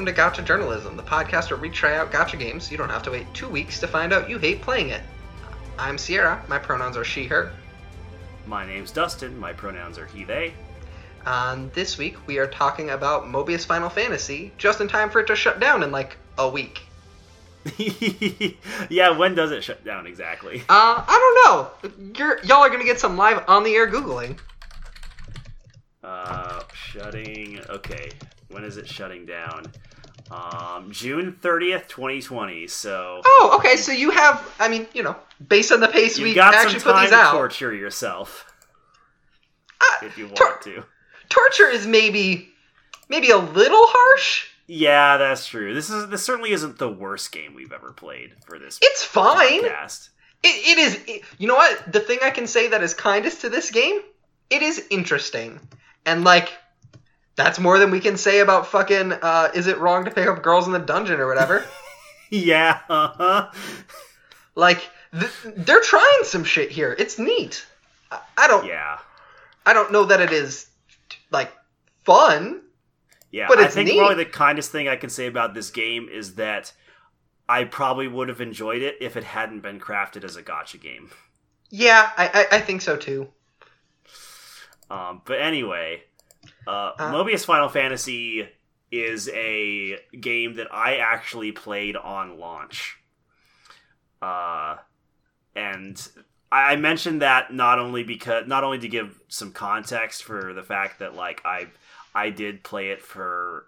Welcome to Gacha Journalism, the podcast where we try out gacha games you don't have to wait two weeks to find out you hate playing it. I'm Sierra, my pronouns are she, her. My name's Dustin, my pronouns are he, they. And this week we are talking about Mobius Final Fantasy, just in time for it to shut down in like a week. yeah, when does it shut down exactly? Uh, I don't know. You're, y'all are gonna get some live on the air Googling. Uh, shutting. Okay, when is it shutting down? Um, June 30th, 2020. So. Oh, okay, so you have, I mean, you know, based on the pace we got actually some put these to out. torture yourself Uh, if you want tor- to. torture is maybe, maybe a little harsh. Yeah, that's true. This is this certainly isn't the worst game we've ever played for this It's fine. podcast. It, it is. It, you know what? The thing I can say that is kindest to this game, it is interesting, and like, that's more than we can say about fucking. Uh, is it wrong to pick up girls in the dungeon or whatever? Yeah. Uh-huh. like, th- they're trying some shit here. It's neat. I, I don't. Yeah. I don't know that it is like fun. Yeah, But I think neat. probably the kindest thing I can say about this game is that I probably would have enjoyed it if it hadn't been crafted as a gacha game. Yeah, I, I, I think so too. Um, but anyway, uh, Uh. Mobius Final Fantasy is a game that I actually played on launch. Uh, and I I mentioned that not only because not only to give some context for the fact that like I I did play it for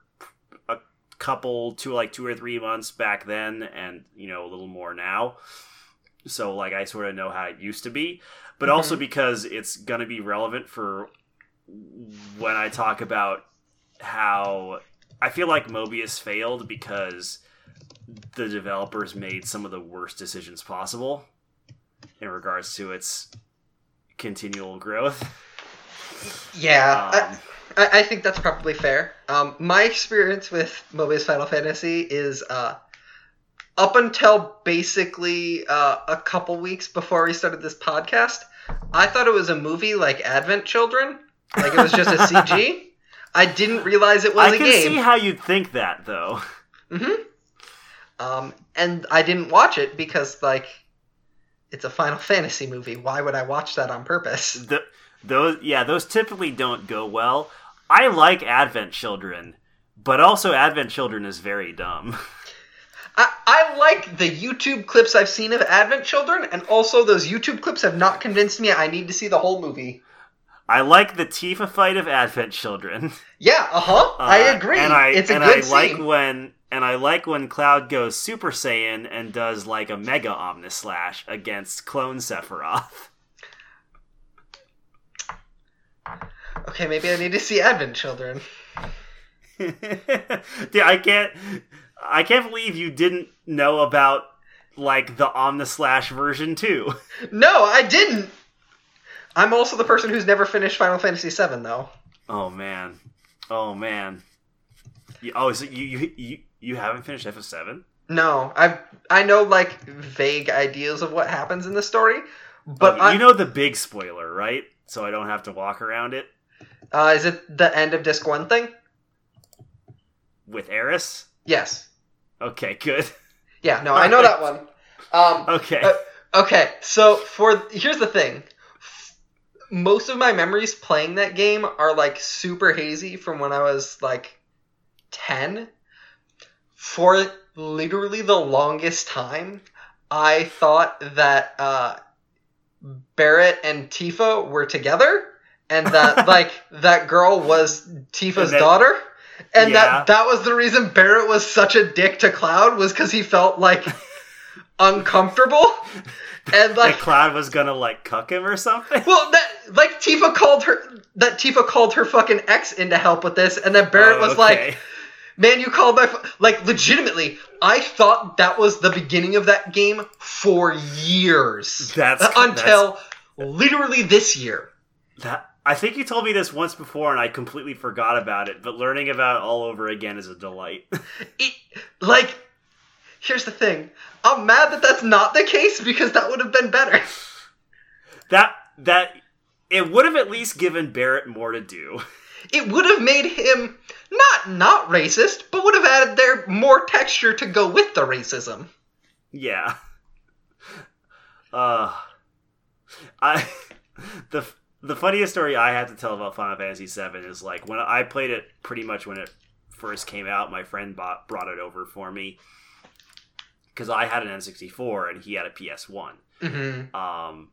a couple two like two or three months back then and you know a little more now so like i sort of know how it used to be but also because it's going to be relevant for when i talk about how i feel like mobius failed because the developers made some of the worst decisions possible in regards to its continual growth Yeah, I- um, I, I think that's probably fair. Um, my experience with Mobius Final Fantasy is uh, up until basically uh, a couple weeks before we started this podcast, I thought it was a movie like Advent Children, like it was just a CG. I didn't realize it was i a game. I can see how you'd think that though hmm Um, and I didn't watch it because like it's a Final Fantasy movie. Why would I watch that on purpose? the, those yeah those typically don't go well i like advent children but also advent children is very dumb I, I like the YouTube clips I've seen of Advent Children, and also those YouTube clips have not convinced me I need to see the whole movie. I like the tifa fight of advent children Yeah, uh-huh. I Uh, agree. and i it's a and good i like when and i like when cloud goes super saiyan and does like a mega omnislash against clone sephiroth Okay, maybe I need to see Advent Children. Dude, i can't i can't believe you didn't know about like the omnislash version too No, I didn't. I'm also the person who's never finished Final Fantasy VII, though. Oh man, oh man. You, oh, so you you you you haven't finished FF7? No, I I know like vague ideas of what happens in the story, but Oh, I, you know the big spoiler, right? So I don't have to walk around it uh, is it the end of Disc One thing? with Aeris. Yes. Okay, good. Yeah. No, I know that one. Um, Okay, Uh, Okay, so for here's the thing. Most of my memories playing that game are like super hazy from when I was like 10. For literally the longest time, I thought that uh, Barret and Tifa were together and that like that girl was Tifa's that- daughter. And Yeah. that that was the reason Barret was such a dick to Cloud was cuz he felt like uncomfortable. And like Cloud was gonna like cuck him or something. well, that like Tifa called her that Tifa called her fucking ex in to help with this, and then Barret Oh, was like, "Man, you called my fu-. like legitimately." I thought that was the beginning of that game for years uh, That's- until literally this year. that. I think you told me this once before, and I completely forgot about it. But learning about it all over again is a delight. It, like, here's the thing: I'm mad that that's not the case because that would have been better. that that it would have at least given Barret more to do. It would have made him not not racist, but would have added there more texture to go with the racism. Yeah. Uh, I the the funniest story I had to tell about Final Fantasy VII is like when I played it pretty much when it first came out. My friend bought brought it over for me because I had an N64 and he had a PS1. Mm-hmm. Um,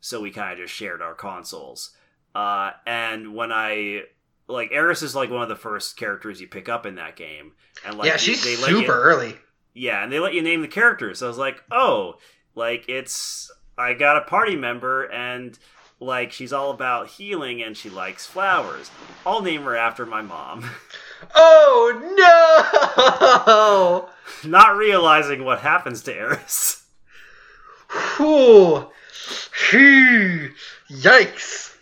so we kind of just shared our consoles. Uh, and when I like Aeris is like one of the first characters you pick up in that game, and like yeah, she's they let super you- early. yeah, and they let you name the characters. So I was like, oh, like it's I got a party member and like she's all about healing and she likes flowers. I'll name her after my mom. Oh no! Not realizing what happens to Aeris. Whew. Yikes!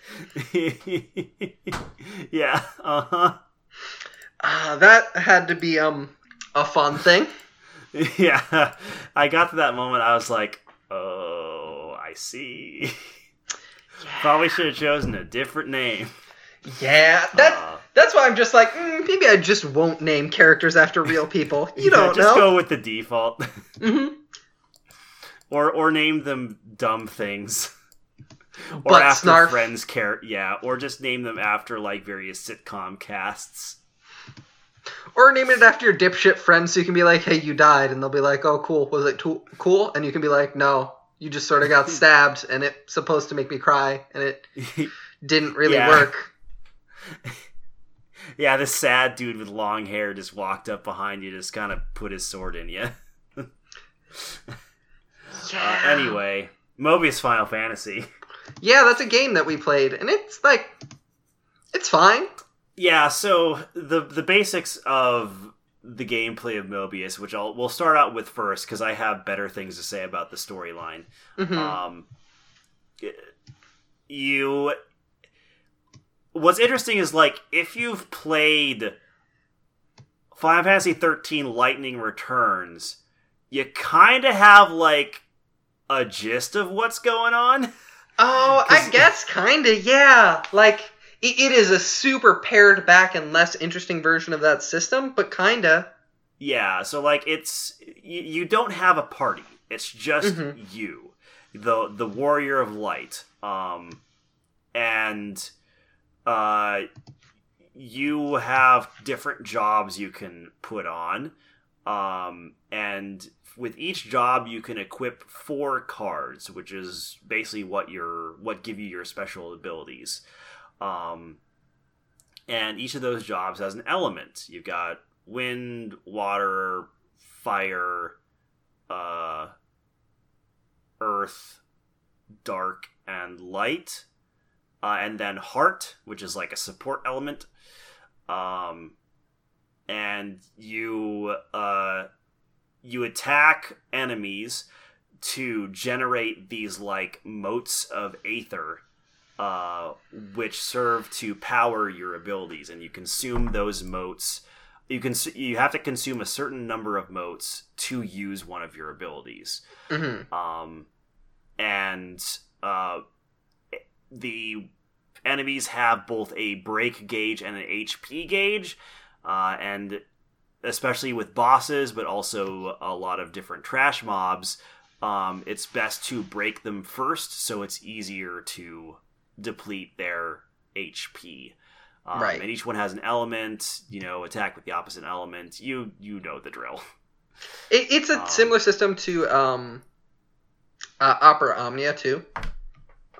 yeah, uh-huh. Ah, that had to be um a fun thing. Yeah. I got to that moment I was like, "Oh, I see." Probably should have chosen a different name. Yeah, that Uh, that's why I'm just like mm, maybe I just won't name characters after real people. You yeah, don't know. just know. go with the default. hmm or or name them dumb things or Butt after snarf. friends care yeah or just name them after like various sitcom casts Or name it after your dipshit friend so you can be like, hey, you died. And they'll be like, oh, cool. Was it too- cool? And you can be like, no, you just sort of got stabbed and it's supposed to make me cry and it didn't really Yeah. work. yeah this sad dude with long hair just walked up behind you just kind of put his sword in you uh, Yeah. anyway mobius final fantasy Yeah, that's a game that we played. And it's like, it's fine. yeah so the the basics of the gameplay of mobius which i'll we'll start out with first because i have better things to say about the storyline hmm um you what's interesting is like if you've played final fantasy 13 lightning returns you kind of have like a gist of what's going on Oh, I guess kind of, yeah. Like, it, it is a super pared back and less interesting version of that system, but kind of. yeah so like it's you, you don't have a party it's just Mhm. you the the warrior of light um and uh you have different jobs you can put on. Um and with each job you can equip four cards which is basically what your what give you your special abilities. Um and each of those jobs has an element. You've got wind water fire uh earth dark and light uh, and then heart which is like a support element. Um and you uh you attack enemies to generate these like motes of aether uh which serve to power your abilities. And you consume those motes you can you have to consume a certain number of motes to use one of your abilities. Hmm um, and uh, the enemies have both a break gauge and an HP gauge, uh, and especially with bosses, but also a lot of different trash mobs, um, it's best to break them first, so it's easier to deplete their HP. Um, Right. And each one has an element, you know, attack with the opposite element. You you know the drill. It, it's a Um, similar system to um, uh, Opera Omnia too.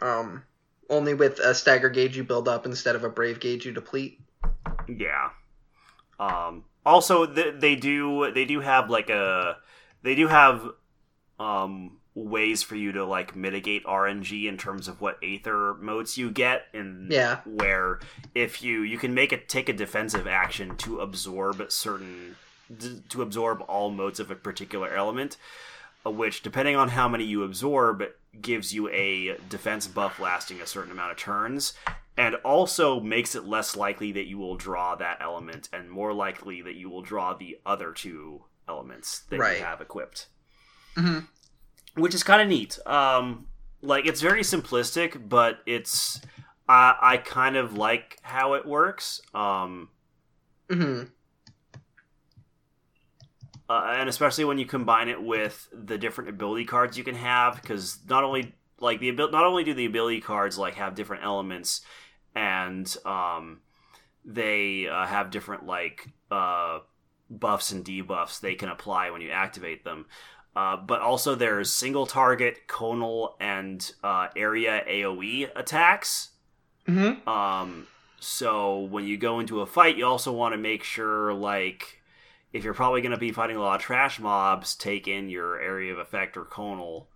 Um, only with a stagger gauge you build up instead of a brave gauge you deplete. Yeah. Um, also, th- they do they do have like a they do have um, ways for you to like mitigate RNG in terms of what Aether motes you get, and Yeah. where if you you can make it take a defensive action to absorb certain to absorb all motes of a particular element, uh, which depending on how many you absorb gives you a defense buff lasting a certain amount of turns and also makes it less likely that you will draw that element and more likely that you will draw the other two elements that Right. you have equipped. Hmm which is kind of neat. Um like it's very simplistic but it's i i kind of like how it works. Um hmm uh, and especially when you combine it with the different ability cards you can have because not only like the abil- not only do the ability cards like have different elements and um, they uh, have different like uh, buffs and debuffs they can apply when you activate them. Uh, but also there's single target conal and uh, area aoe attacks. Hmm um, so when you go into a fight, you also want to make sure, like, if you're probably going to be fighting a lot of trash mobs, take in your area of effect or conal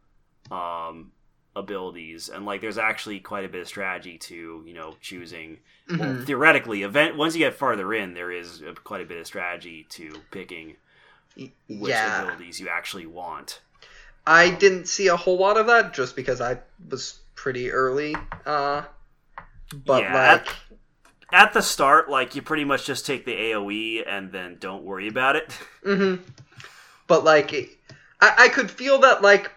um, abilities, and like, there's actually quite a bit of strategy to you know choosing. Well, hmm theoretically, event once you get farther in, there is quite a bit of strategy to picking which Yeah. abilities you actually want. I didn't see a whole lot of that just because I was pretty early. Uh, but Yeah, like, At the start, like you pretty much just take the AOE and then don't worry about it. hmm But like, I, I could feel that like,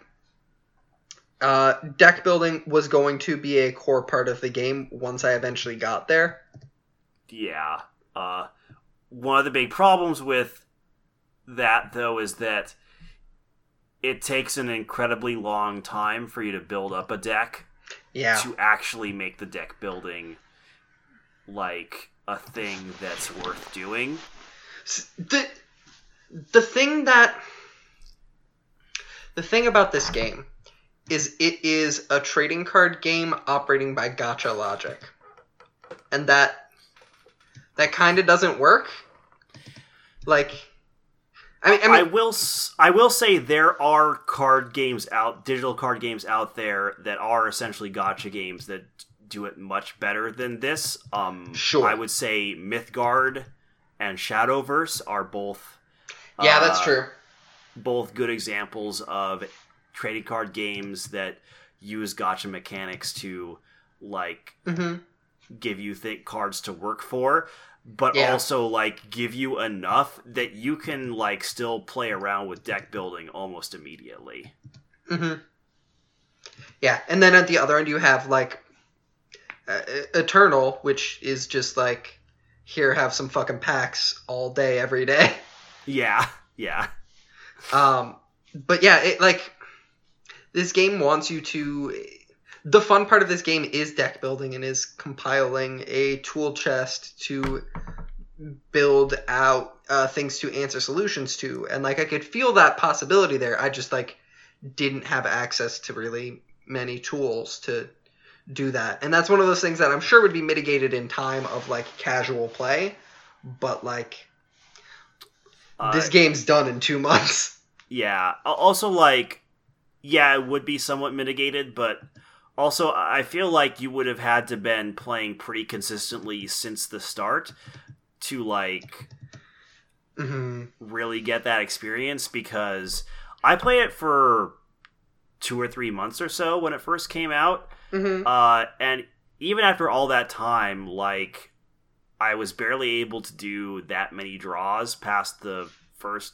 uh, deck building was going to be a core part of the game once I eventually got there. Yeah. Uh, one of the big problems with that, though, is that it takes an incredibly long time for you to build up a deck Yeah. to actually make the deck building like a thing that's worth doing. The the thing that the thing about this game is it is a trading card game operating by gacha logic and that that kind of doesn't work like i mean i I will. I will say there are card games out, digital card games out there that are essentially gacha games that do it much better than this. Um, Sure. I would say Mythgard and Shadowverse are both. yeah that's uh, true Both good examples of trading card games that use gacha mechanics to like hmm give you think cards to work for but Yeah. also like give you enough that you can like still play around with deck building almost immediately hmm yeah and then at the other end you have like eternal which is just like here have some fucking packs all day every day yeah yeah Um, but yeah, it like this game wants you to. The fun part of this game is deck building and is compiling a tool chest to build out uh, things to answer solutions to, and like I could feel that possibility there. I just like didn't have access to really many tools to do that, and that's one of those things that I'm sure would be mitigated in time of like casual play, but like uh, this game's done in two months. yeah. Also like yeah it would be somewhat mitigated but also i feel like you would have had to been playing pretty consistently since the start to like hmm really get that experience because I play it for two or three months or so when it first came out, hmm uh, and even after all that time, like I was barely able to do that many draws past the first,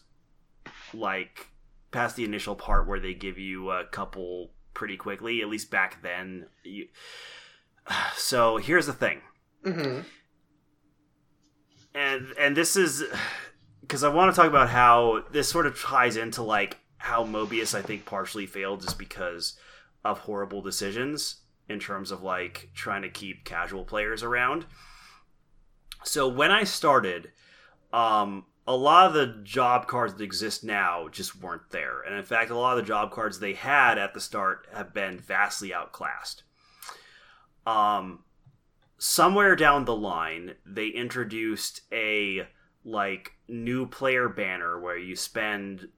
like past the initial part where they give you a couple pretty quickly. At least back then. You... So here's the thing hmm and and this is because I want to talk about how this sort of ties into like how Mobius I think partially failed just because of horrible decisions in terms of like trying to keep casual players around. So when I started, um, a lot of the job cards that exist now just weren't there, and in fact, a lot of the job cards they had at the start have been vastly outclassed. Um, somewhere down the line they introduced a like new player banner where you spend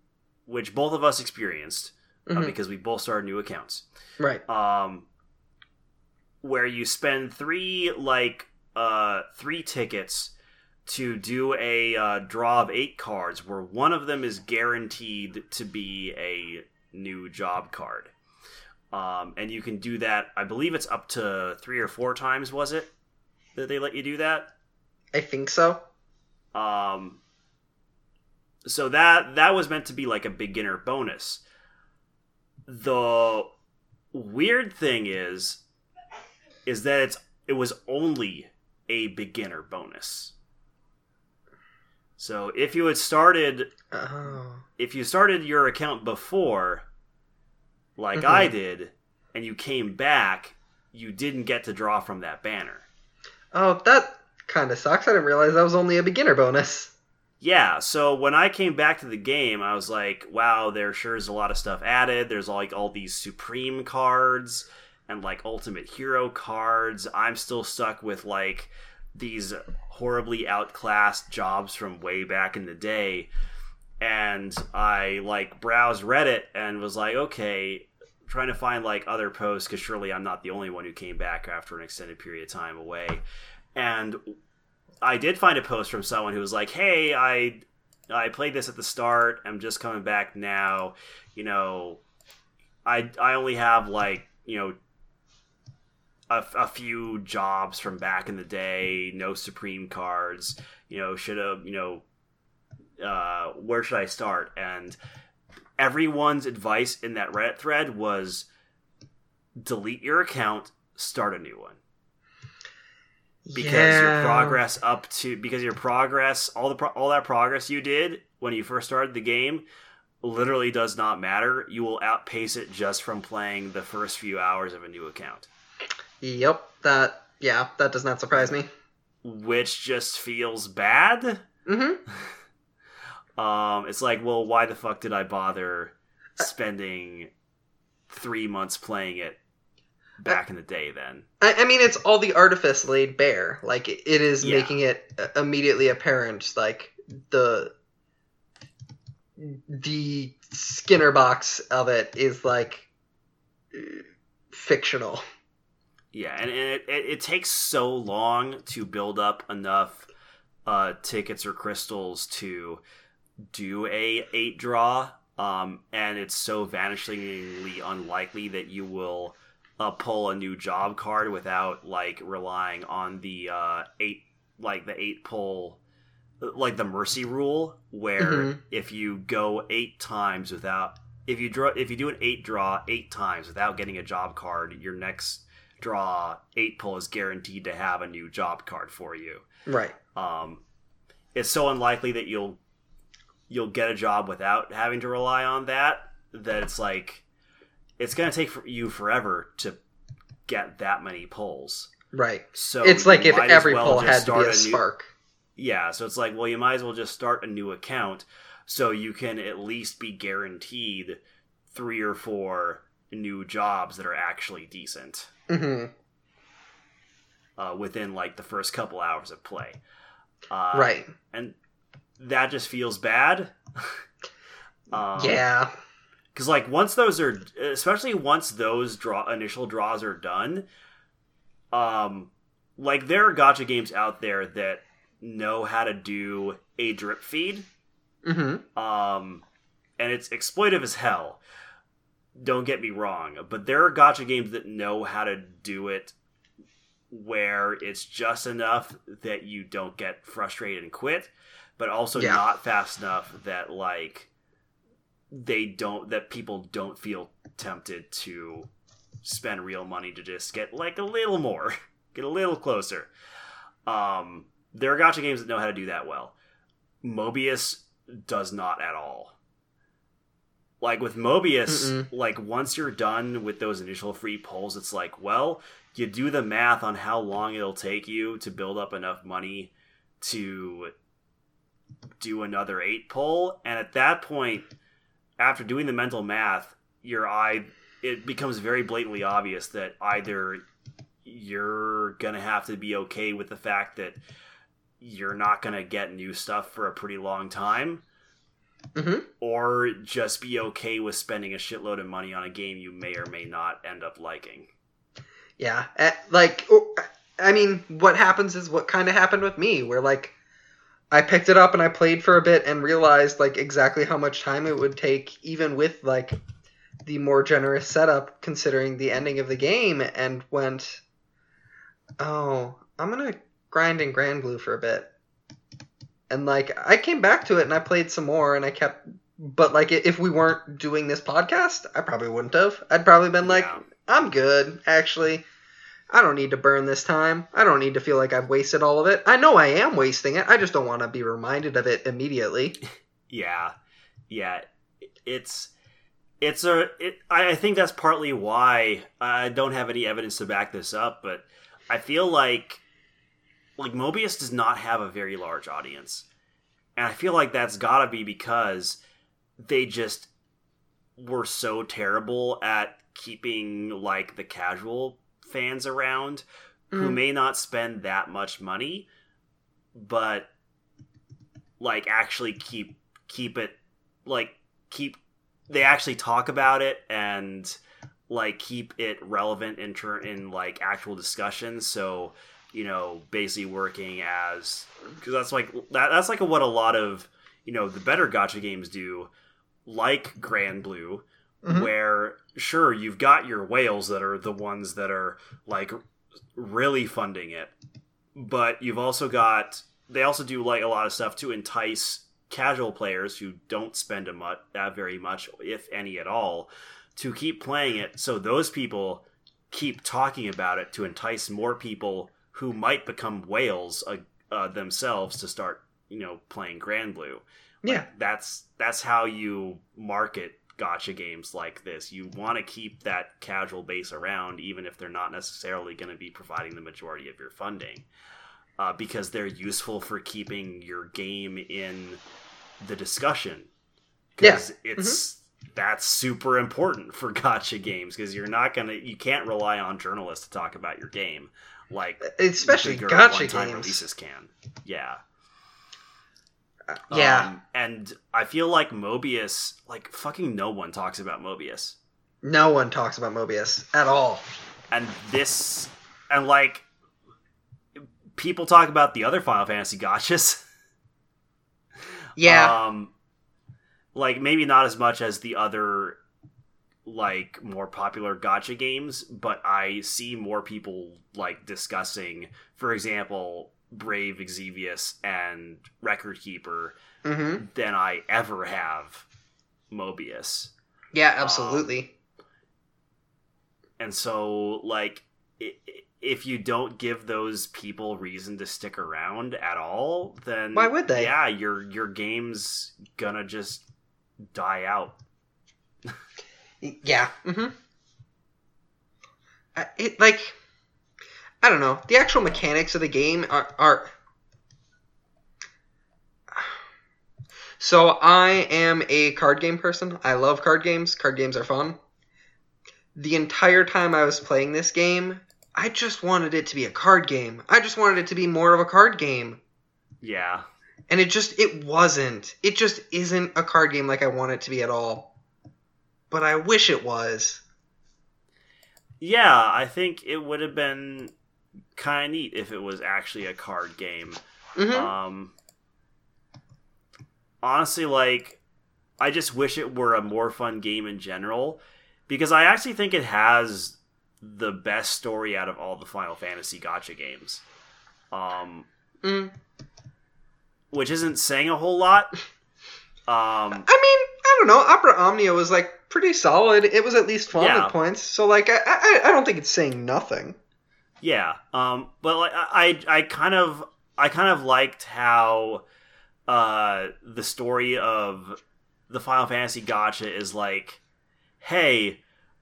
which both of us experienced uh, Mhm. because we both started new accounts Right. um where you spend three like uh three tickets to do a uh, draw of eight cards where one of them is guaranteed to be a new job card um, and you can do that i believe it's up to three or four times was it that they let you do that I think so. um, so that that was meant to be like a beginner bonus. The weird thing is, is that it's it was only a beginner bonus. So if you had started Oh. if you started your account before, like Mhm. I did, and you came back, you didn't get to draw from that banner. Oh, that kind of sucks. I didn't realize that was only a beginner bonus. Yeah, so when I came back to the game, I was like, wow, there sure is a lot of stuff added. There's like all these Supreme cards and like Ultimate Hero cards. I'm still stuck with like these horribly outclassed jobs from way back in the day. And I like browsed Reddit and was like, okay, trying to find like other posts because surely I'm not the only one who came back after an extended period of time away. And I did find a post from someone who was like, "Hey, I I played this at the start. I'm just coming back now. You know, I I only have like you know a, a few jobs from back in the day. No supreme cards. You know, should have you know uh, where should I start? And everyone's advice in that Reddit thread was delete your account, start a new one because your progress up to because your progress all the pro- all that progress you did when you first started the game literally does not matter you will outpace it just from playing the first few hours of a new account Yep. That. Yeah. That does not surprise me. which just feels bad Mm-hmm. um it's like well why the fuck did i bother spending 3 months playing it back in the day then I, I mean, it's all the artifice laid bare. Like it is Yeah. making it uh, immediately apparent. Like the the Skinner box of it is like fictional. Yeah, and, and it, it, it takes so long to build up enough uh, tickets or crystals to do a eight draw, um, and it's so vanishingly unlikely that you will uh, pull a new job card without like relying on the uh, eight like the eight pull like the mercy rule where Mhm. if you go eight times without if you draw if you do an eight draw eight times without getting a job card your next draw eight pull is guaranteed to have a new job card for you Right. um, it's so unlikely that you'll you'll get a job without having to rely on that that it's like it's going to take you forever to get that many pulls Right. so it's like if every well pull had to be a new- spark. yeah, so it's like, well, you might as well just start a new account so you can at least be guaranteed three or four new jobs that are actually decent hmm uh, within like the first couple hours of play. Uh, right. And that just feels bad. um, yeah. because like once those are especially once those draw initial draws are done um like there are gacha games out there that know how to do a drip feed hmm um and it's exploitive as hell don't get me wrong but there are gacha games that know how to do it where it's just enough that you don't get frustrated and quit but also Yeah. not fast enough that like they don't that people don't feel tempted to spend real money to just get like a little more get a little closer. Um there are gacha games that know how to do that well. Mobius does not at all like with mobius Mm-mm. like once you're done with those initial free pulls it's like well you do the math on how long it'll take you to build up enough money to do another eight pull and at that point after doing the mental math your eye it becomes very blatantly obvious that either you're gonna have to be okay with the fact that you're not gonna get new stuff for a pretty long time hmm or just be okay with spending a shitload of money on a game you may or may not end up liking Yeah. Eh, Like, I mean, what happens is what kind of happened with me, where like I picked it up and I played for a bit and realized like exactly how much time it would take, even with like the more generous setup, considering the ending of the game, and went, oh, I'm gonna grind in Granblue for a bit. And like I came back to it and I played some more and I kept but like if we weren't doing this podcast, I probably wouldn't have. I'd probably been like, Yeah. I'm good, actually. I don't need to burn this time. I don't need to feel like I've wasted all of it. I know I am wasting it. I just don't want to be reminded of it immediately. Yeah, yeah. It's it's a. It, I think that's partly why I don't have any evidence to back this up, but I feel like like Mobius does not have a very large audience, and I feel like that's got to be because they just were so terrible at keeping like the casual fans around who Mhm. may not spend that much money but like actually keep keep it like keep they actually talk about it and like keep it relevant in ter- in like actual discussions so you know basically working as because that's like that, that's like what a lot of you know the better gacha games do like Granblue Mhm. where sure you've got your whales that are the ones that are like really funding it but you've also got they also do like a lot of stuff to entice casual players who don't spend a much that very much if any at all to keep playing it so those people keep talking about it to entice more people who might become whales uh, uh, themselves to start you know playing Granblue. Like, Yeah. that's that's how you market gacha games like this. You want to keep that casual base around even if they're not necessarily going to be providing the majority of your funding uh, because they're useful for keeping your game in the discussion. Because it's that's super important for gacha games because you're not gonna you can't rely on journalists to talk about your game like Especially gacha games. releases can yeah Uh, yeah. Um, and I feel like Mobius, like fucking no one talks about Mobius. no one talks about Mobius at all. And this, and like, people talk about the other Final Fantasy gachas. Yeah. Um, like maybe not as much as the other, like more popular gacha games, but I see more people like discussing, for example, Brave Exvius and Record Keeper hmm than I ever have Mobius. Yeah, absolutely. And so, like, if you don't give those people reason to stick around at all, then Why would they? Yeah, your your game's gonna just die out. yeah. hmm It like I don't know. The actual mechanics of the game are, are So I am a card game person. I love card games. Card games are fun. The entire time I was playing this game, I just wanted it to be a card game. I just wanted it to be more of a card game. Yeah, And it just it wasn't. It just isn't a card game like I want it to be at all. But I wish it was. yeah. I think it would have been kind of neat if it was actually a card game. hmm Um, honestly, like, I just wish it were a more fun game in general because I actually think it has the best story out of all the Final Fantasy gacha games. Um, mm. which isn't saying a whole lot. Um, I mean, I don't know. Opera Omnia was like pretty solid. It was at least fun Yeah. at points. So like, I, I I don't think it's saying nothing. Yeah, um, but like I, I I kind of, I kind of liked how uh, the story of the Final Fantasy Gacha is like, hey,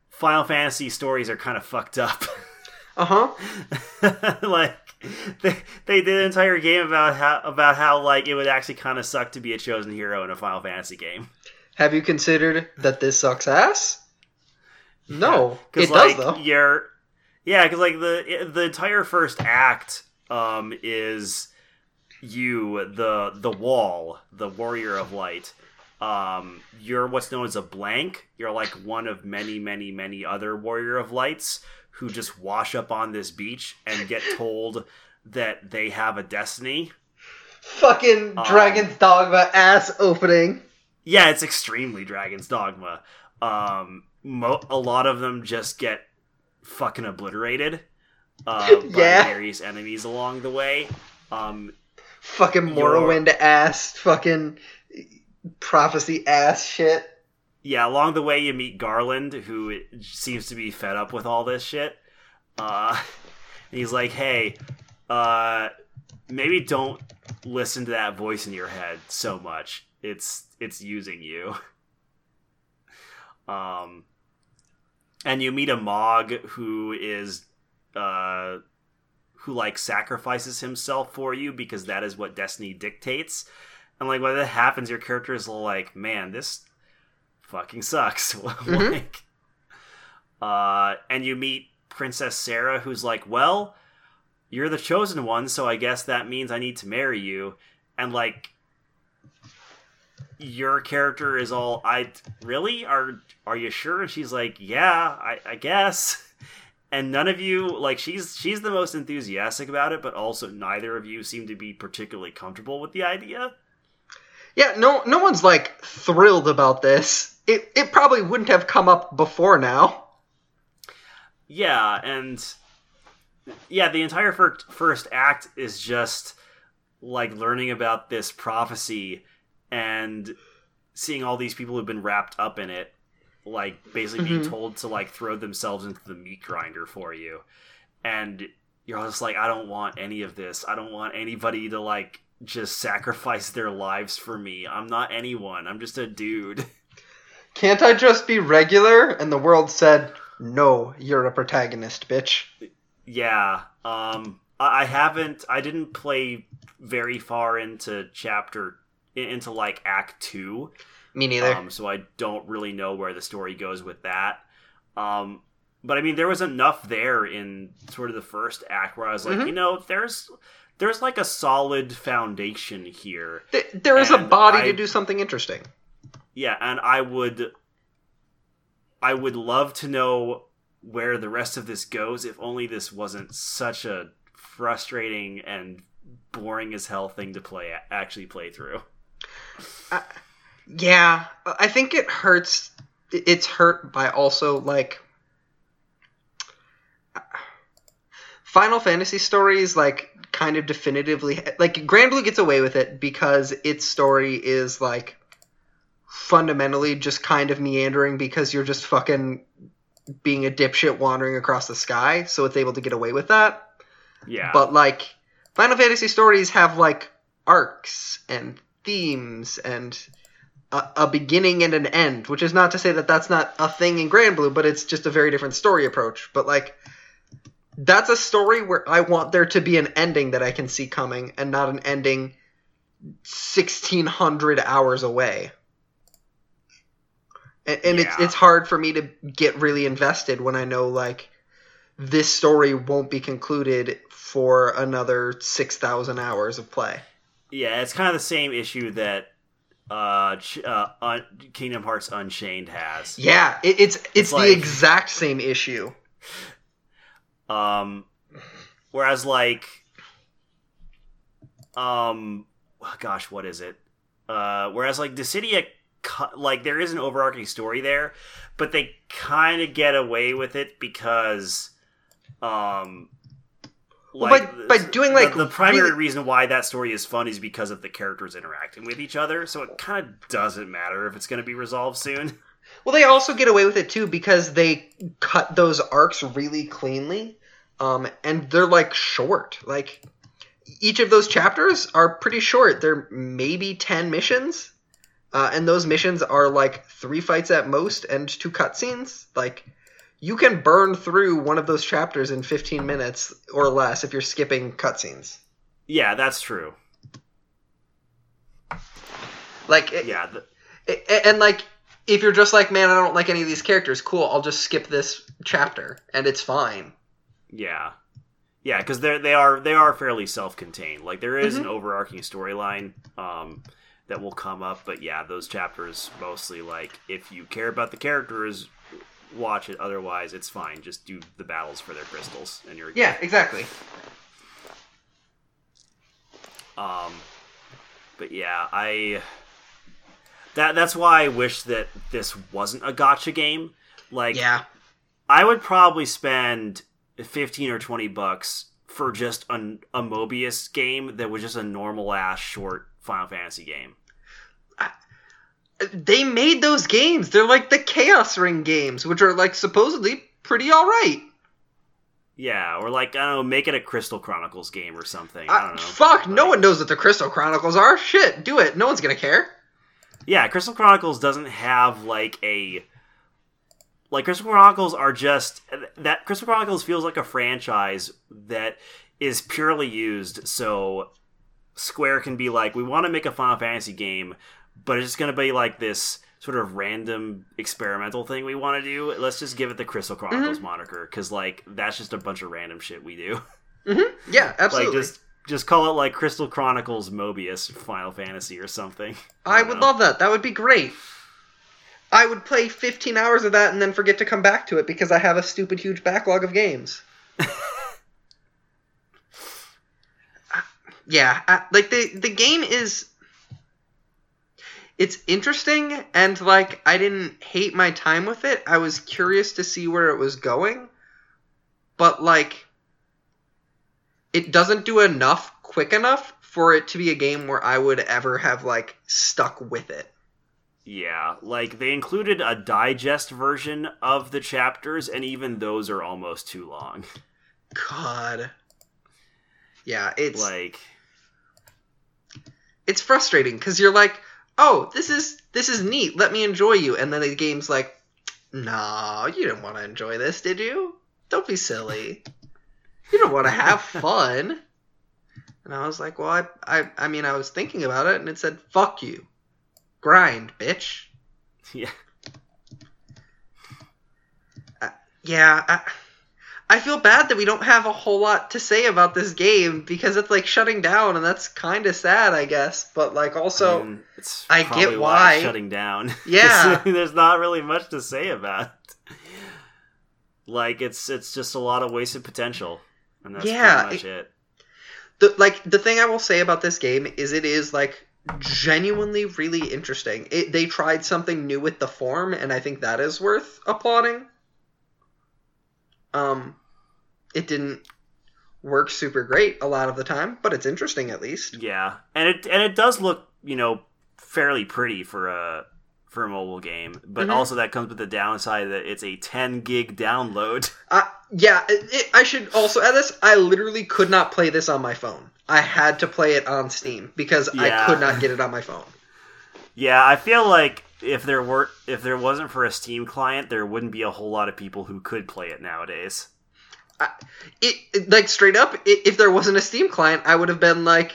Final Fantasy stories are kind of fucked up. Uh huh. like they they did an entire game about how about how like it would actually kind of suck to be a chosen hero in a Final Fantasy game. Have you considered that this sucks ass? No, because it like does though. you're yeah because like the the entire first act um is you the the wall the warrior of light um you're what's known as a blank you're like one of many many many other warrior of lights who just wash up on this beach and get told that they have a destiny Fucking Um, Dragon's Dogma ass opening. Yeah it's extremely dragon's dogma um mo- a lot of them just get fucking obliterated uh, by Yeah. various enemies along the way um Fucking Your- Morrowind ass. Fucking prophecy ass shit. yeah along the way you meet garland who seems to be fed up with all this shit uh he's like, "Hey, uh, maybe don't listen to that voice in your head so much. It's it's using you." Um, and you meet a Mog who is, uh, who like sacrifices himself for you because that is what destiny dictates. And like when that happens, your character is like, "Man, this fucking sucks." Mhm. like, uh, and you meet Princess Sarah, who's like, "Well, you're the chosen one, so I guess that means I need to marry you." And like, your character is all, "I really are? Are you sure?" And she's like, "Yeah, I, I guess." And none of you like she's she's the most enthusiastic about it, but also neither of you seem to be particularly comfortable with the idea. Yeah, no, no one's like thrilled about this. It it probably wouldn't have come up before now. Yeah, and yeah, the entire fir- first act is just like learning about this prophecy and seeing all these people who've been wrapped up in it, like basically being Mhm. told to like throw themselves into the meat grinder for you, and you're just like, I don't want any of this. I don't want anybody to like just sacrifice their lives for me. I'm not anyone. I'm just a dude. Can't I just be regular? And the world said, "No, you're a protagonist, bitch." Yeah. Um I haven't I didn't play very far into chapter into like act 2. Me neither. Um so I don't really know where the story goes with that. Um but I mean there was enough there in sort of the first act where I was like, Mhm. you know, there's there's like a solid foundation here. Th- there is a body I- to do something interesting. Yeah, and I would I would love to know where the rest of this goes if only this wasn't such a frustrating and boring as hell thing to play actually play through. Yeah, I think it hurts. It's hurt by also like Final Fantasy stories, like kind of definitively like Granblue gets away with it because its story is like fundamentally just kind of meandering because you're just fucking being a dipshit wandering across the sky, so it's able to get away with that. Yeah. But like Final Fantasy stories have like arcs and themes and a, a beginning and an end, which is not to say that that's not a thing in Granblue, but it's just a very different story approach. But like that's a story where I want there to be an ending that I can see coming and not an ending 1600 hours away. And, and it's it's hard for me to get really invested when I know like this story won't be concluded for another 6000 hours of play. Yeah, it's kind of the same issue that uh, uh Un- Kingdom Hearts Unchained has. Yeah, it, it's it's, the like- exact same issue. Um, whereas like, um, gosh, what is it? Uh, whereas like Dissidia, like there is an overarching story there, but they kind of get away with it because, um. Well, by- by doing, like, the, the primary really- reason why that story is fun is because of the characters interacting with each other, so it kind of doesn't matter if it's going to be resolved soon. Well, they also get away with it too because they cut those arcs really cleanly, um, and they're like short. Like each of those chapters are pretty short. They're maybe ten missions, uh, and those missions are like three fights at most and two cutscenes. Like you can burn through one of those chapters in fifteen minutes or less if you're skipping cutscenes. Yeah, that's true. Like it, Yeah, the, A- and like if you're just like man i don't like any of these characters cool i'll just skip this chapter and it's fine Yeah, yeah, because they're they are they are fairly self-contained. Like there is Mhm. an overarching storyline um, that will come up, but yeah, those chapters mostly like if you care about the characters, watch it. Otherwise, it's fine. Just do the battles for their crystals, and you're yeah exactly Um, but yeah, I that that's why I wish that this wasn't a gacha game. Like, yeah I would probably spend fifteen or twenty bucks for just an, a Mobius game that was just a normal ass short Final Fantasy game. They made those games they're like the chaos ring games which are like supposedly pretty all right Yeah, or like I don't know, make it a Crystal Chronicles game or something. I I, don't know. fuck, no one knows what the Crystal Chronicles are. Shit, do it. No one's gonna care. Yeah, Crystal Chronicles doesn't have like a like Crystal Chronicles are just that Crystal Chronicles feels like a franchise that is purely used so Square can be like we want to make a Final Fantasy game, but it's just going to be like this sort of random experimental thing we want to do. Let's just give it the Crystal Chronicles moniker cuz like that's just a bunch of random shit we do. hmm Yeah, absolutely. like just just call it like Crystal Chronicles Mobius Final Fantasy or something. I don't would know. love that. That would be great. I would play 15 hours of that and then forget to come back to it because I have a stupid huge backlog of games. yeah, I, like the the game is it's interesting and like I didn't hate my time with it. I was curious to see where it was going. But like it doesn't do enough quick enough for it to be a game where I would ever have like stuck with it. Yeah, like they included a digest version of the chapters, and even those are almost too long. God. Yeah, it's Like, it's frustrating because you're like, oh, this is this is neat. Let me enjoy you, and then the game's like, nah, you didn't want to enjoy this, did you? Don't be silly. You don't want to have fun. And I was like, well, I, I, I mean, I was thinking about it, and it said, fuck you, grind, bitch. yeah, uh, Yeah, I, I feel bad that we don't have a whole lot to say about this game because it's like shutting down, and that's kind of sad, I guess. But like, also, I mean, it's I get why. it's shutting down. Yeah. there's not really much to say about. it. Like, it's it's just a lot of wasted potential, and that's Yeah, pretty much it. the like the thing I will say about this game is it is like genuinely really interesting. It, they tried something new with the form, and I think that is worth applauding. Um, it didn't work super great a lot of the time, but it's interesting at least. Yeah, and it and it does look you know fairly pretty for a for a mobile game, but Mhm. also that comes with the downside that it's a 10 gig download. Uh, yeah, it, it, I should also add this. I literally could not play this on my phone. I had to play it on Steam because I could not get it on my phone. yeah, I feel like if there were if there wasn't for a Steam client, there wouldn't be a whole lot of people who could play it nowadays. It, it like straight up. i if there wasn't a Steam client, I would have been like,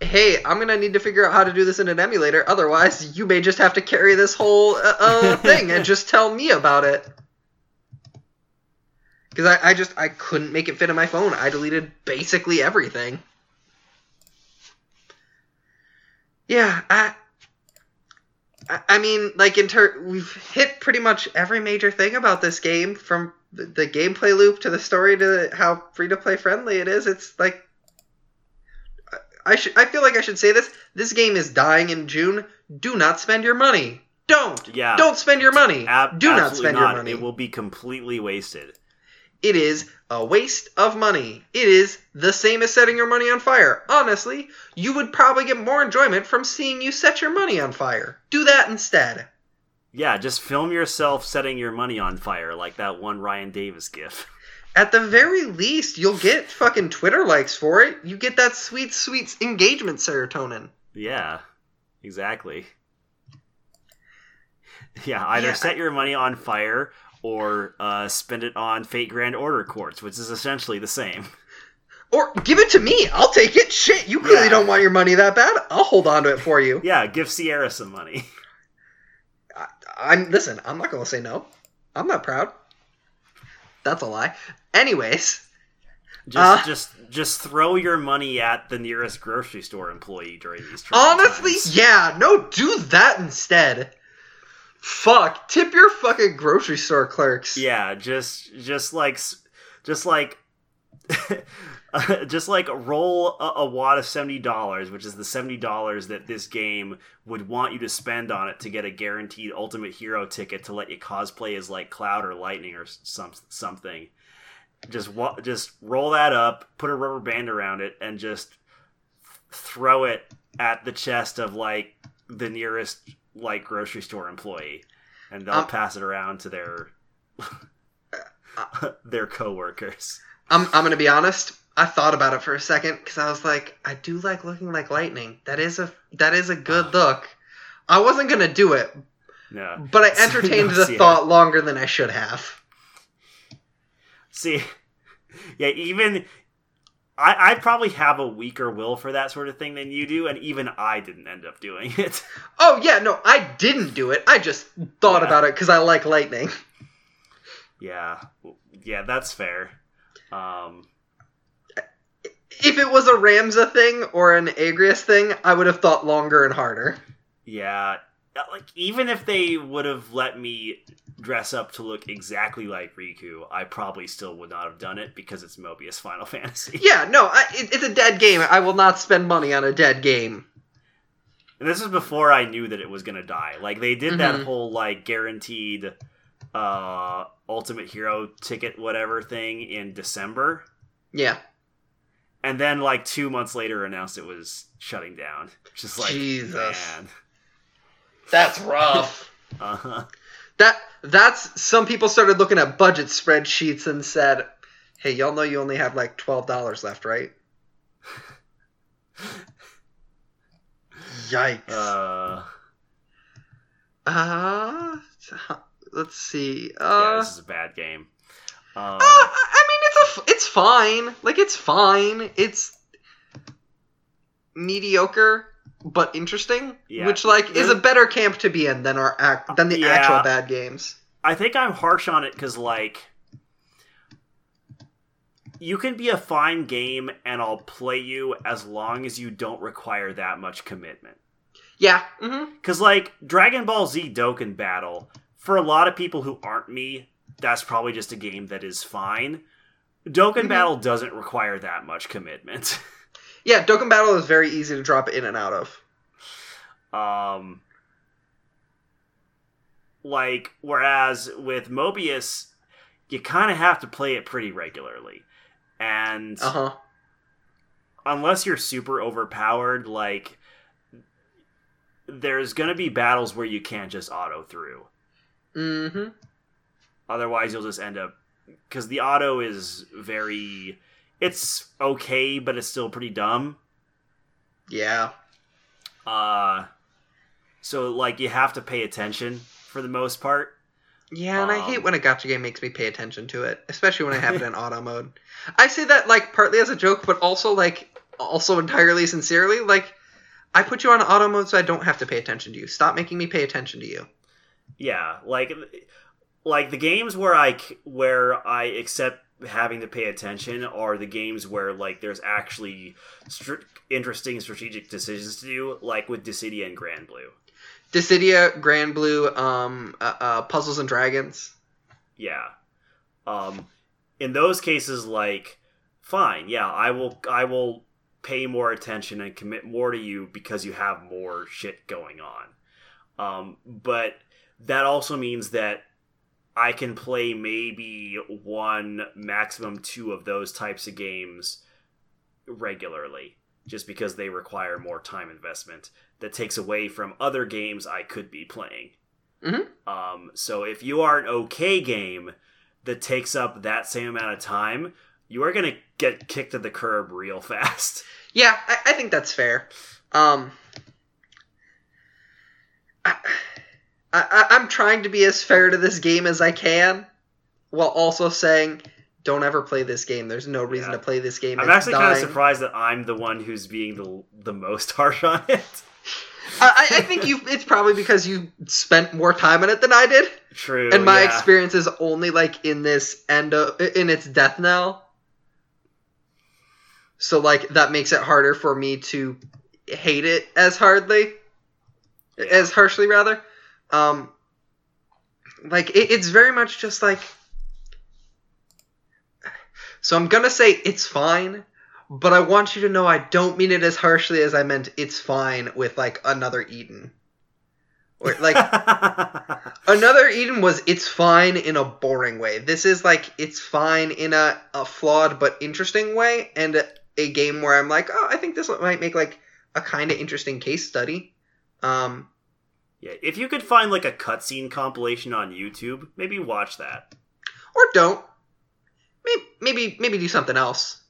"Hey, I'm gonna need to figure out how to do this in an emulator. Otherwise, you may just have to carry this whole uh, uh, thing and just tell me about it." Because I, I just I couldn't make it fit in my phone. I deleted basically everything. Yeah, I. I- mean, like in ter- we've hit pretty much every major thing about this game, from the, the gameplay loop to the story to how free to play friendly it is. It's like I- should I feel like I should say this. This game is dying in June. Do not spend your money. Don't. Yeah. Don't spend your money. Ab- Do not absolutely spend not. your money. It will be completely wasted. It is a waste of money. It is the same as setting your money on fire. Honestly, you would probably get more enjoyment from seeing you set your money on fire. Do that instead. Yeah, just film yourself setting your money on fire like that one Ryan Davis gif. At the very least, you'll get fucking Twitter likes for it. You get that sweet, sweet engagement serotonin. Yeah, exactly. Yeah, either Yeah. set your money on fire or uh, spend it on Fate Grand Order quartz, which is essentially the same. Or give it to me. I'll take it. Shit, you clearly Yeah. don't want your money that bad. I'll hold on to it for you. Yeah, give Sierra some money. I, I'm listen. I'm not gonna say no. I'm not proud. That's a lie. Anyways, Just Uh. just just throw your money at the nearest grocery store employee during these honestly, times. yeah, no, do that instead. Fuck, tip your fucking grocery store clerks. Yeah, just just like just like just like roll a, a wad of seventy dollars, which is the seventy dollars that this game would want you to spend on it to get a guaranteed Ultimate Hero ticket to let you cosplay as like Cloud or Lightning or some something. Just wa- just roll that up, put a rubber band around it, and just throw it at the chest of like the nearest like grocery store employee, and they'll Um, pass it around to their their coworkers. I'm I'm gonna be honest. I thought about it for a second because I was like, I do like looking like lightning. That is a that is a good look. I wasn't gonna do it, No. but I entertained the See, thought longer than I should have. See, yeah, even I, I probably have a weaker will for that sort of thing than you do, and even I didn't end up doing it. Oh yeah, no, I didn't do it. I just thought Yeah. about it because I like lightning. yeah, yeah, that's fair. Um, If it was a Ramza thing or an Agrias thing, I would have thought longer and harder. yeah, like even if they would have let me dress up to look exactly like Riku, I probably still would not have done it because it's Mobius Final Fantasy. Yeah, no, I, it, it's a dead game. I will not spend money on a dead game. And this is before I knew that it was gonna die. Like they did that Mhm. whole like guaranteed uh ultimate hero ticket whatever thing in December. Yeah, And then like two months later announced it was shutting down. Just like Jesus. man. That's rough. Uh-huh. that that's some people started looking at budget spreadsheets and said, "Hey, y'all know you only have like twelve dollars left, right?" Yikes. Uh Uh, let's see. yeah, Uh, this is a bad game. Um, uh, I mean, it's a, it's fine. Like it's fine. It's mediocre but interesting, Yeah. which like is a better camp to be in than our act than the Yeah. actual bad games. I think I'm harsh on it because, like, you can be a fine game and I'll play you as long as you don't require that much commitment. Yeah. Mm-hmm. Because, like, Dragon Ball Z Dokkan Battle, for a lot of people who aren't me, that's probably just a game that is fine. Dokkan Mhm. Battle doesn't require that much commitment. Yeah, Dokkan Battle is very easy to drop in and out of. Um, like whereas with Mobius, you kind of have to play it pretty regularly, and Uh huh. unless you're super overpowered, like there's gonna be battles where you can't just auto through. Mm-hmm. Otherwise, you'll just end up because the auto is very. It's okay, but it's still pretty dumb. Yeah. Uh, so like you have to pay attention for the most part. Yeah, and I Um, hate when a gacha game makes me pay attention to it, especially when I have it in auto mode. I say that like partly as a joke, but also like also entirely sincerely. Like, I put you on auto mode so I don't have to pay attention to you. Stop making me pay attention to you. Yeah, like like the games where I where I accept having to pay attention are the games where like there's actually str- interesting strategic decisions to do, like with Dissidia and Granblue. Dissidia, Granblue, um, uh, uh, Puzzles and Dragons. Yeah. Um in those cases like fine, yeah, I will I will pay more attention and commit more to you because you have more shit going on. Um but that also means that I can play maybe one maximum two of those types of games regularly just because they require more time investment that takes away from other games I could be playing. Mhm. Um, so if you are an okay game that takes up that same amount of time, you are going to get kicked to the curb real fast. Yeah, I, I think that's fair. Um, I, I, I'm trying to be as fair to this game as I can, while also saying, don't ever play this game. There's no reason Yeah. to play this game. I'm It's actually kind of surprised that I'm the one who's being the the most harsh on it. I, I think you. It's probably because you spent more time on it than I did, True. and my yeah. experience is only like in this end of, in its death knell. So like that makes it harder for me to hate it as hardly, as harshly rather. Um, like it, it's very much just like. So I'm gonna say it's fine, but I want you to know I don't mean it as harshly as I meant it's fine with like another Eden. Or like another Eden was it's fine in a boring way. This is like it's fine in a, a flawed but interesting way, and a, a game where I'm like, oh, I think this might make like a kind of interesting case study. Um, yeah, if you could find like a cutscene compilation on YouTube, maybe watch that. or don't. maybe maybe, maybe do something else.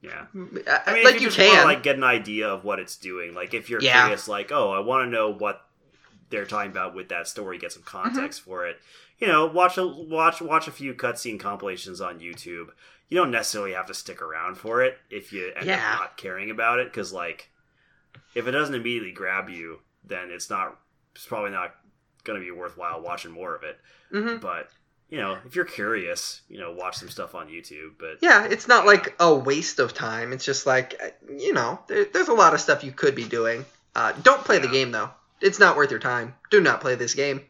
Yeah. I- mean, like you you, wanna, can. like get an idea of what it's doing. Like if you're Yeah. curious, like, oh, I want to know what they're talking about with that story, get some context Mm-hmm. for it. You know, watch a watch watch a few cutscene compilations on YouTube. You don't necessarily have to stick around for it if you end Yeah. up not caring about it, because like, if it doesn't immediately grab you, then it's not. It's probably not going to be worthwhile watching more of it. hmm But you know, if you're curious, you know, watch some stuff on YouTube. But Yeah, it's not like a waste of time. It's just like uh, you know, there, there's a lot of stuff you could be doing. Uh, don't play the game though. It's not worth your time. Do not play this game.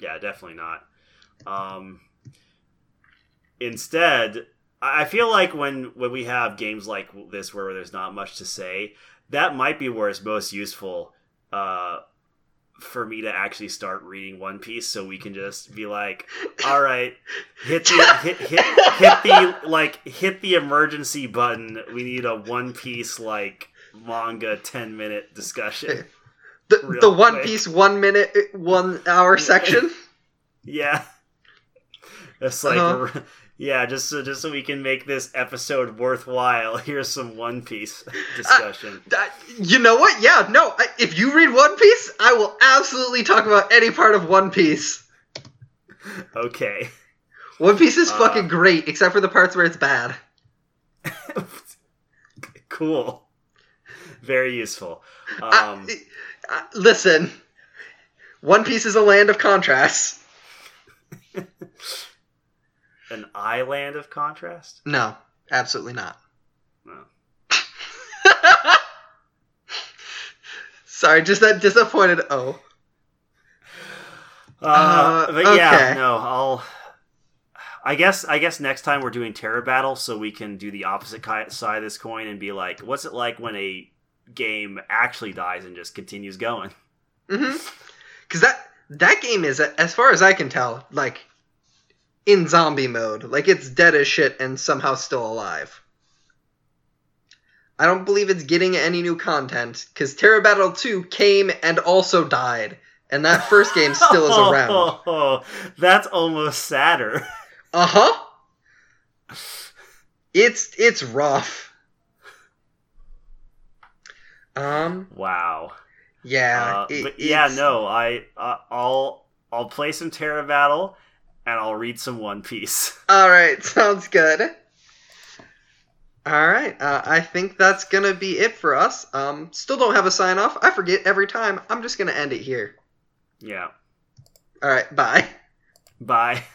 Yeah, definitely not. Um, instead, I I feel like when when we have games like this where there's not much to say, that might be where it's most useful uh, for me to actually start reading One Piece, so we can just be like, all right, hit the hit, hit hit the like hit the emergency button. We need a One Piece like manga ten minute discussion. The, the One quick. Piece one minute, one hour section. Yeah. It's like, Uh-huh. Yeah, just so just so we can make this episode worthwhile. Here's some One Piece discussion. Uh, you know what? Yeah, no. I, if you read One Piece, I will absolutely talk about any part of One Piece. okay. One Piece is Uh. fucking great, except for the parts where it's bad. cool. Very useful. Um, uh, listen, One Piece is a land of contrasts. an island of contrast. No, absolutely not. No. Sorry, just that disappointed. Oh, Uh, Uh, but yeah, okay. no, I'll. I guess I guess next time we're doing Terra Battle, so we can do the opposite side of this coin and be like, what's it like when a game actually dies and just continues going? mm-hmm. Because that that game is, as far as I can tell, like in zombie mode. Like it's dead as shit and somehow still alive. I don't believe it's getting any new content because Terra Battle 2 came and also died, and that first game still is around. Oh, that's almost sadder. Uh huh. It's it's rough. Um. Wow. Yeah. Uh, it- yeah, no, I uh, I'll I'll play some Terra Battle and I'll read some One Piece. All right. Sounds good. All right. Uh, I think that's gonna be it for us. Um. Still don't have a sign off. I forget every time. I'm just gonna end it here. yeah. All right. Bye. Bye.